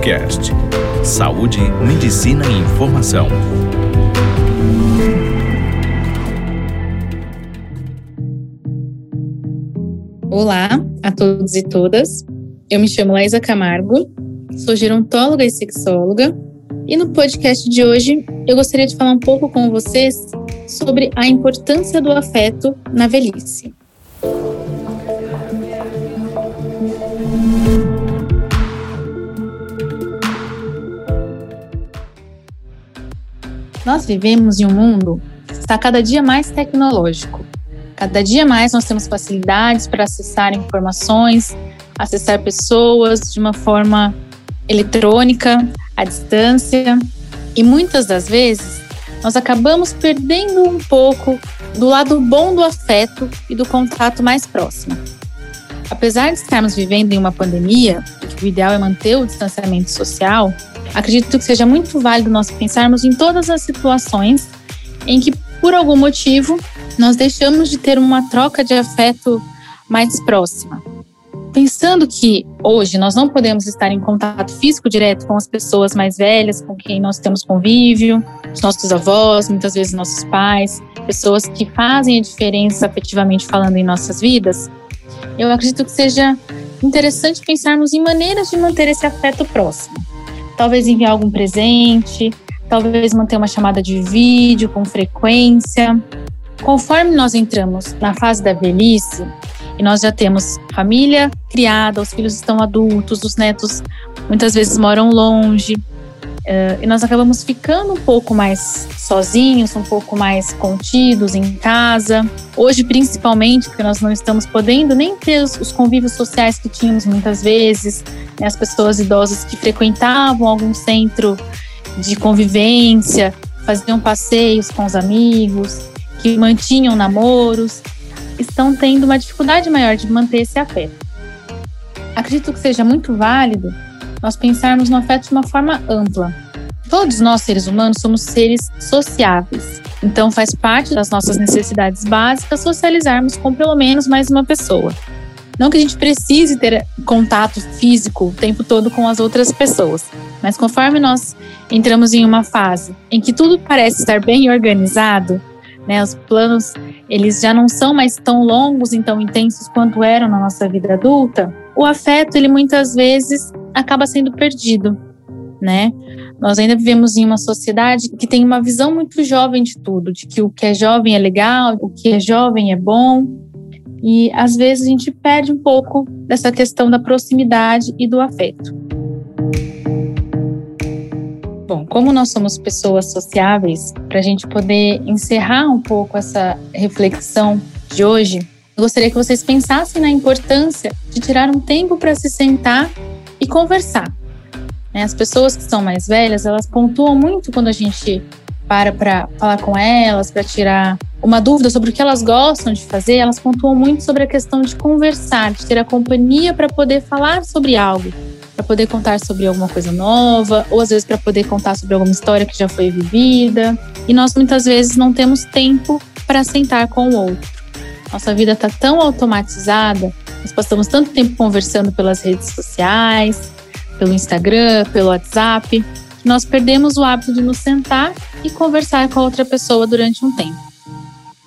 Cast. Saúde, medicina e informação. Olá a todos e todas. Eu me chamo Laísa Camargo, sou gerontóloga e sexóloga, e no podcast de hoje eu gostaria de falar um pouco com vocês sobre a importância do afeto na velhice. Nós vivemos em um mundo que está cada dia mais tecnológico. Cada dia mais nós temos facilidades para acessar informações, acessar pessoas de uma forma eletrônica, à distância. E muitas das vezes nós acabamos perdendo um pouco do lado bom do afeto e do contato mais próximo. Apesar de estarmos vivendo em uma pandemia, o ideal é manter o distanciamento social, acredito que seja muito válido nós pensarmos em todas as situações em que, por algum motivo, nós deixamos de ter uma troca de afeto mais próxima. Pensando que hoje nós não podemos estar em contato físico direto com as pessoas mais velhas, com quem nós temos convívio, os nossos avós, muitas vezes nossos pais, pessoas que fazem a diferença afetivamente falando em nossas vidas, eu acredito que seja interessante pensarmos em maneiras de manter esse afeto próximo. Talvez enviar algum presente, talvez manter uma chamada de vídeo com frequência. Conforme nós entramos na fase da velhice, e nós já temos família criada, os filhos estão adultos, os netos muitas vezes moram longe, Uh, e nós acabamos ficando um pouco mais sozinhos, um pouco mais contidos em casa. Hoje, principalmente, porque nós não estamos podendo nem ter os, os convívios sociais que tínhamos muitas vezes, né, as pessoas idosas que frequentavam algum centro de convivência, faziam passeios com os amigos, que mantinham namoros, estão tendo uma dificuldade maior de manter esse afeto. Acredito que seja muito válido nós pensarmos no afeto de uma forma ampla. Todos nós, seres humanos, somos seres sociáveis. Então, faz parte das nossas necessidades básicas socializarmos com pelo menos mais uma pessoa. Não que a gente precise ter contato físico o tempo todo com as outras pessoas, mas conforme nós entramos em uma fase em que tudo parece estar bem organizado, né, os planos eles já não são mais tão longos e tão intensos quanto eram na nossa vida adulta, o afeto ele muitas vezes acaba sendo perdido, né? Nós ainda vivemos em uma sociedade que tem uma visão muito jovem de tudo, de que o que é jovem é legal, o que é jovem é bom. E às vezes a gente perde um pouco dessa questão da proximidade e do afeto. Bom, como nós somos pessoas sociáveis, para a gente poder encerrar um pouco essa reflexão de hoje, eu gostaria que vocês pensassem na importância de tirar um tempo para se sentar e conversar. Né, as pessoas que são mais velhas, elas pontuam muito quando a gente para para falar com elas, para tirar uma dúvida sobre o que elas gostam de fazer, elas pontuam muito sobre a questão de conversar, de ter a companhia para poder falar sobre algo, para poder contar sobre alguma coisa nova, ou às vezes para poder contar sobre alguma história que já foi vivida. E nós muitas vezes não temos tempo para sentar com o outro. Nossa vida está tão automatizada, nós passamos tanto tempo conversando pelas redes sociais, pelo Instagram, pelo WhatsApp, nós perdemos o hábito de nos sentar e conversar com a outra pessoa durante um tempo.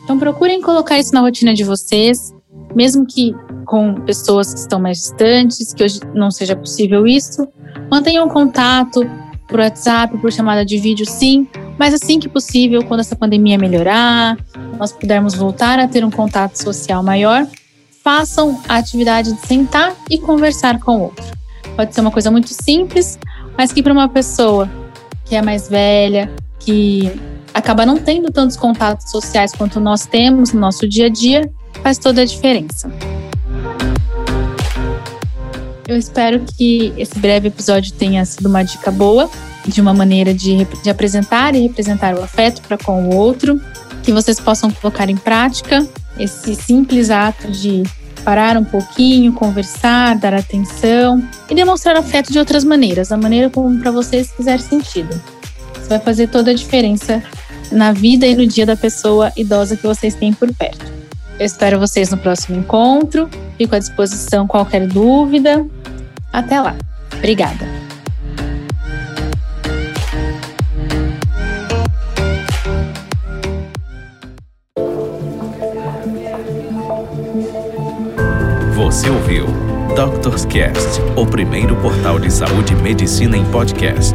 Então procurem colocar isso na rotina de vocês, mesmo que com pessoas que estão mais distantes, que hoje não seja possível isso, mantenham contato por WhatsApp, por chamada de vídeo, sim, mas assim que possível, quando essa pandemia melhorar, nós pudermos voltar a ter um contato social maior, façam a atividade de sentar e conversar com o outro. Pode ser uma coisa muito simples, mas que para uma pessoa que é mais velha, que acaba não tendo tantos contatos sociais quanto nós temos no nosso dia a dia, faz toda a diferença. Eu espero que esse breve episódio tenha sido uma dica boa de uma maneira de, de apresentar e representar o afeto para com o outro, que vocês possam colocar em prática esse simples ato de parar um pouquinho, conversar, dar atenção e demonstrar afeto de outras maneiras, da maneira como para vocês fizer sentido. Isso vai fazer toda a diferença na vida e no dia da pessoa idosa que vocês têm por perto. Eu espero vocês no próximo encontro. Fico à disposição qualquer dúvida. Até lá. Obrigada. Doctors Cast, o primeiro portal de saúde e medicina em podcast.